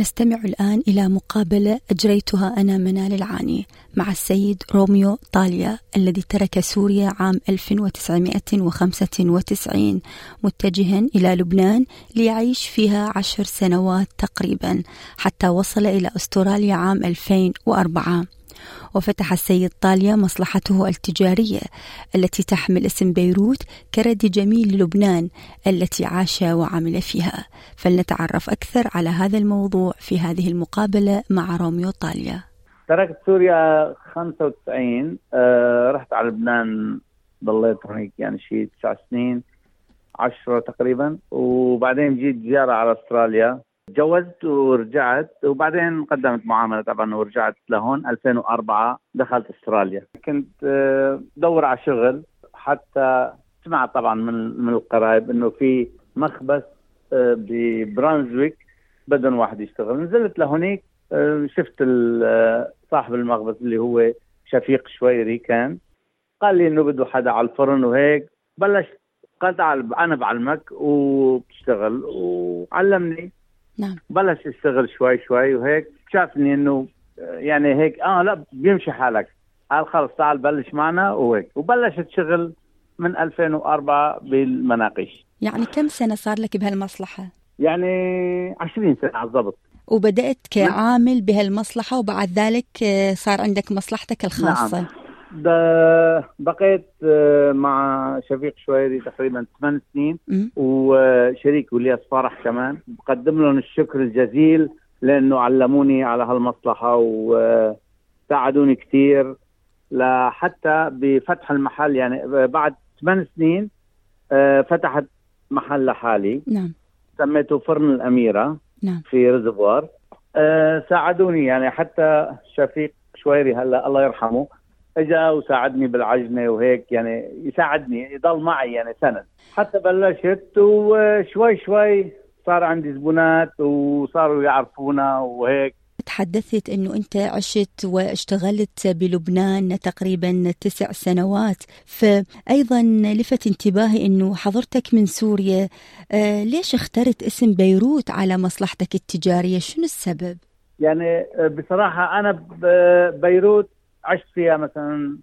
نستمع الآن إلى مقابلة أجريتها أنا منال العاني مع السيد روميو طاليا الذي ترك سوريا عام 1995 متجها إلى لبنان ليعيش فيها عشر سنوات تقريبا حتى وصل إلى أستراليا عام 2004 وفتح السيد طاليا مصلحته التجارية التي تحمل اسم بيروت كرد جميل لبنان التي عاش وعمل فيها. فلنتعرف أكثر على هذا الموضوع في هذه المقابلة مع روميو طاليا. تركت سوريا 95 آه رحت على لبنان ضليت هناك يعني شيء تسع سنين عشرة تقريبا وبعدين جيت زيارة على أستراليا. تجوزت ورجعت وبعدين قدمت معاملة طبعا ورجعت لهون 2004 دخلت أستراليا. كنت آه، دور على شغل حتى سمعت طبعا من من القرايب إنه في مخبز آه، ببرانزويك بدهم واحد يشتغل. نزلت لهونيك آه، شفت صاحب المخبز اللي هو شفيق شويري كان. قال لي إنه بده حدا على الفرن وهيك. بلشت قال تعال أنا بعلمك وبتشتغل وعلمني. نعم. بلش يشتغل شوي شوي وهيك شافني إنه يعني هيك آه لا بيمشي حالك. قال خلص تعال بلش معنا وهيك. وبلشت شغل من 2004 بالمناقيش. يعني كم سنة صار لك بهالمصلحة؟ يعني 20 سنة على الضبط وبدأت كعامل بهالمصلحة وبعد ذلك آه، صار عندك مصلحتك الخاصة. نعم. بقيت آه، مع شفيق شويري تقريبا ثمان سنين وشريك ولياس فرح كمان. بقدم لهم الشكر الجزيل لأنه علموني على هالمصلحة وساعدوني كثير لحتى بفتح المحل يعني بعد ثمان سنين آه، فتحت محل لحالي. نعم. سميته فرن الأميرة نعم. في ريزفوار آه، ساعدوني يعني حتى شفيق شويري هلا الله يرحمه إجا وساعدني بالعجنة وهيك يعني يساعدني يضل معي يعني سند. حتى بلشت وشوي شوي صار عندي زبونات وصاروا يعرفونا وهيك. تحدثت إنه أنت عشت واشتغلت بلبنان تقريبا تسع سنوات فايضا لفت انتباهي إنه حضرتك من سوريا آه ليش اخترت اسم بيروت على مصلحتك التجارية؟ شنو السبب؟ يعني بصراحة أنا بيروت عشت فيها مثلا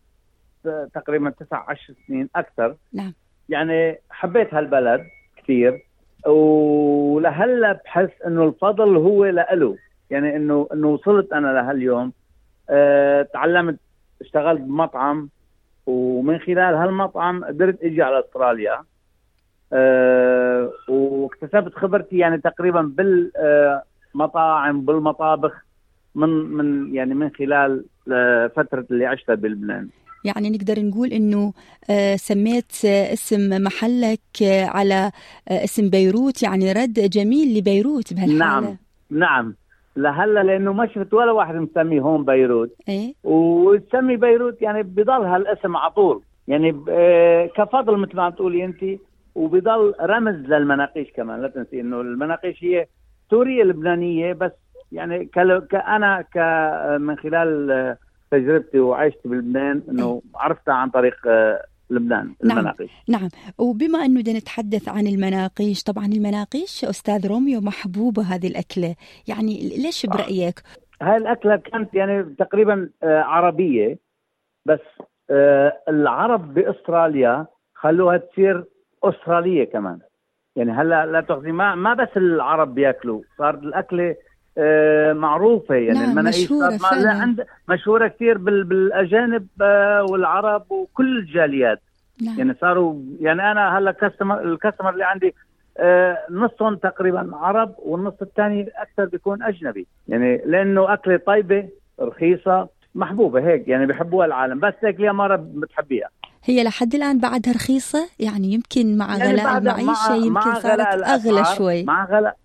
تقريبا تسع عشر سنين أكثر. نعم. يعني حبيت هالبلد كثير ولهلأ بحس إنه الفضل هو لإله يعني إنه إنه وصلت أنا لهاليوم أه تعلمت اشتغلت بمطعم ومن خلال هالمطعم قدرت إجي على أستراليا. أه واكتسبت خبرتي يعني تقريبا بالمطاعم بالمطابخ. من من يعني من خلال آه، فترة اللي عشتها بلبنان. يعني نقدر نقول إنه آه، سميت آه، اسم محلك على اسم بيروت يعني رد جميل لبيروت بهالحالة. نعم نعم. لهلا لأنه ما شفت ولا واحد مسمي هون بيروت. إيه. وتسمي بيروت يعني بضل هالاسم على طول. يعني كفضل مثل ما عم تقولي أنت وبضل رمز للمناقيش كمان. لا تنسي إنه المناقيش هي سورية لبنانية بس يعني كأنا ك من خلال تجربتي وعشت بلبنان إنه عرفتها عن طريق آه، لبنان نعم. المناقيش. نعم. وبما أنه بدنا نتحدث عن المناقيش طبعا المناقيش أستاذ روميو محبوبة هذه الأكلة. يعني ليش برأيك؟ هاي الأكلة كانت يعني تقريبا آه، عربية بس آه، العرب بأستراليا خلوها تصير أسترالية كمان. يعني هلأ لا تخزي ما ما بس العرب بيأكلوا صارت الأكلة آه، معروفة يعني. نعم المناقيش مشهورة فعلا. عند مشهورة كثير بالأجانب آه، والعرب وكل الجاليات. نعم. يعني صاروا يعني أنا هلا كاستمر الكاستمر اللي عندي آه، نصهم تقريبا عرب والنص الثاني أكثر بيكون أجنبي. يعني لأنه أكلة طيبة رخيصة محبوبة هيك يعني بحبوها العالم. بس هيك ليها مره بتحبيها؟ هي لحد الآن بعدها رخيصة؟ يعني يمكن مع يعني غلاء المعيشة يمكن صارت أغلى شوي. مع غلاء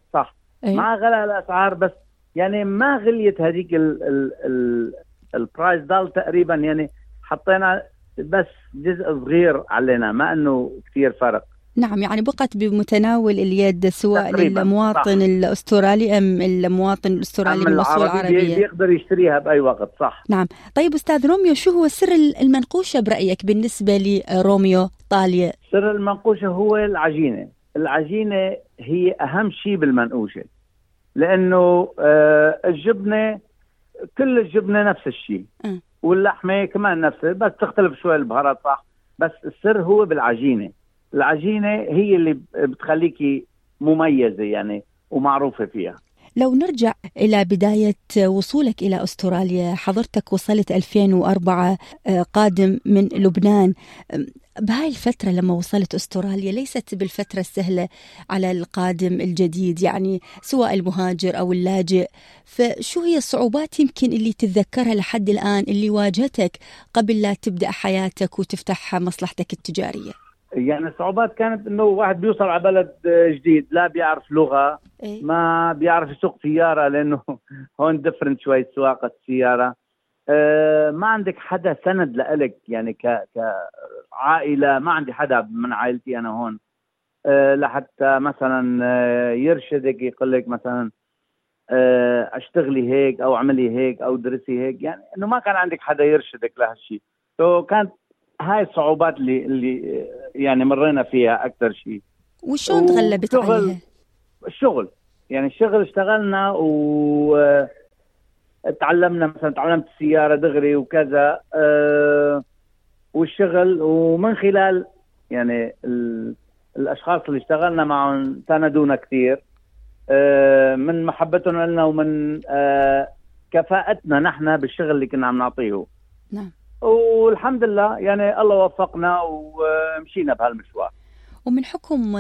أيه؟ مع غلاء الأسعار بس يعني ما غليت هذيك ال ال ال البرايس ضل تقريبا. يعني حطينا بس جزء صغير علينا ما إنه كثير فرق. نعم يعني بقت بمتناول اليد سواء للمواطن صح. الأسترالي أم المواطن الأسترالي من الاصول العربي بي- العربيه بيقدر يشتريها بأي وقت صح. نعم. طيب أستاذ روميو شو هو سر المنقوشة برأيك بالنسبة لروميو طاليا سر المنقوشة هو العجينة. العجينة هي أهم شيء بالمنقوشة. لأنه آه الجبنة كل الجبنة نفس الشيء. واللحمة كمان نفسها بس تختلف شوي البهارات صح بس السر هو بالعجينة. العجينة هي اللي مميزه مميزة يعني ومعروفة فيها. لو نرجع إلى بداية وصولك إلى أستراليا حضرتك وصلت 2004 آه، قادم من لبنان. بهاي الفترة لما وصلت أستراليا ليست بالفترة السهلة على القادم الجديد يعني سواء المهاجر أو اللاجئ. فشو هي الصعوبات يمكن اللي تتذكرها لحد الآن اللي واجهتك قبل لا تبدأ حياتك وتفتح مصلحتك التجارية؟ يعني الصعوبات كانت إنه واحد بيوصل على بلد آه، جديد لا بيعرف لغة إيه؟ ما بيعرف يسوق سيارة لأنه هون ديفرنت شوي سواقة السيارة. آه، ما عندك حدا سند لإلك يعني ك كعائلة ما عندي حدا من عائلتي أنا هون. آه، لحتى مثلا يرشدك يقول لك مثلا أشتغلي هيك أو اعملي هيك أو درسي هيك يعني إنه ما كان عندك حدا يرشدك لهالشيء سو كانت هاي الصعوبات اللي اللي آه، يعني مرينا فيها أكثر شيء. وشون تغلبت عليها؟ الشغل. يعني الشغل اشتغلنا و تعلمنا مثلا تعلمت السيارة دغري وكذا أه والشغل. ومن خلال يعني ال... الأشخاص اللي اشتغلنا معهم ساندونا كثير. أه من محبتهم لنا ومن أه كفاءتنا نحن بالشغل اللي كنا عم نعطيه. نعم. والحمد لله يعني الله وفقنا ومشينا بهالمشوار. ومن حكم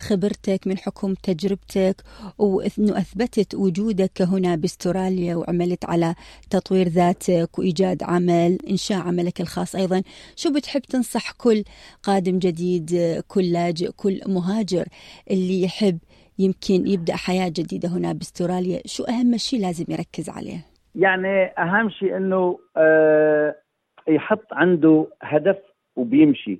خبرتك من حكم تجربتك وانه اثبتت وجودك هنا باستراليا وعملت على تطوير ذاتك وإيجاد عمل إنشاء عملك الخاص أيضا شو بتحب تنصح كل قادم جديد كل لاجئ كل مهاجر اللي يحب يمكن يبدأ حياة جديدة هنا باستراليا؟ شو أهم شيء لازم يركز عليه؟ يعني أهم شيء إنه آه يحط عنده هدف وبيمشي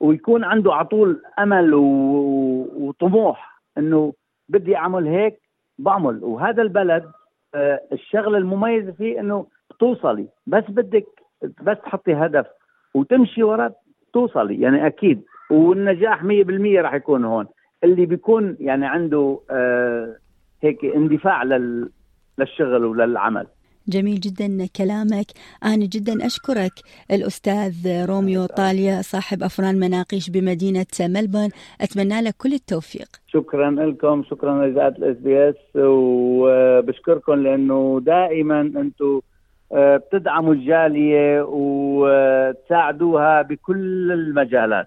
ويكون عنده على طول أمل وطموح إنه بدي أعمل هيك بعمل. وهذا البلد آه الشغلة المميزة فيه إنه بتوصلي. بس بدك بس تحطي هدف وتمشي وراه توصلي يعني أكيد. والنجاح 100% راح يكون هون. اللي بيكون يعني عنده آه هيك اندفاع لل للشغل وللعمل. جميل جدا كلامك. أنا جدا أشكرك. الأستاذ روميو طاليا صاحب أفران مناقيش بمدينة ملبورن أتمنى لك كل التوفيق. شكرا لكم شكرا لاذاعه الاس بي إس. وبشكركم لأنه دائما أنتم بتدعموا الجالية وتساعدوها بكل المجالات.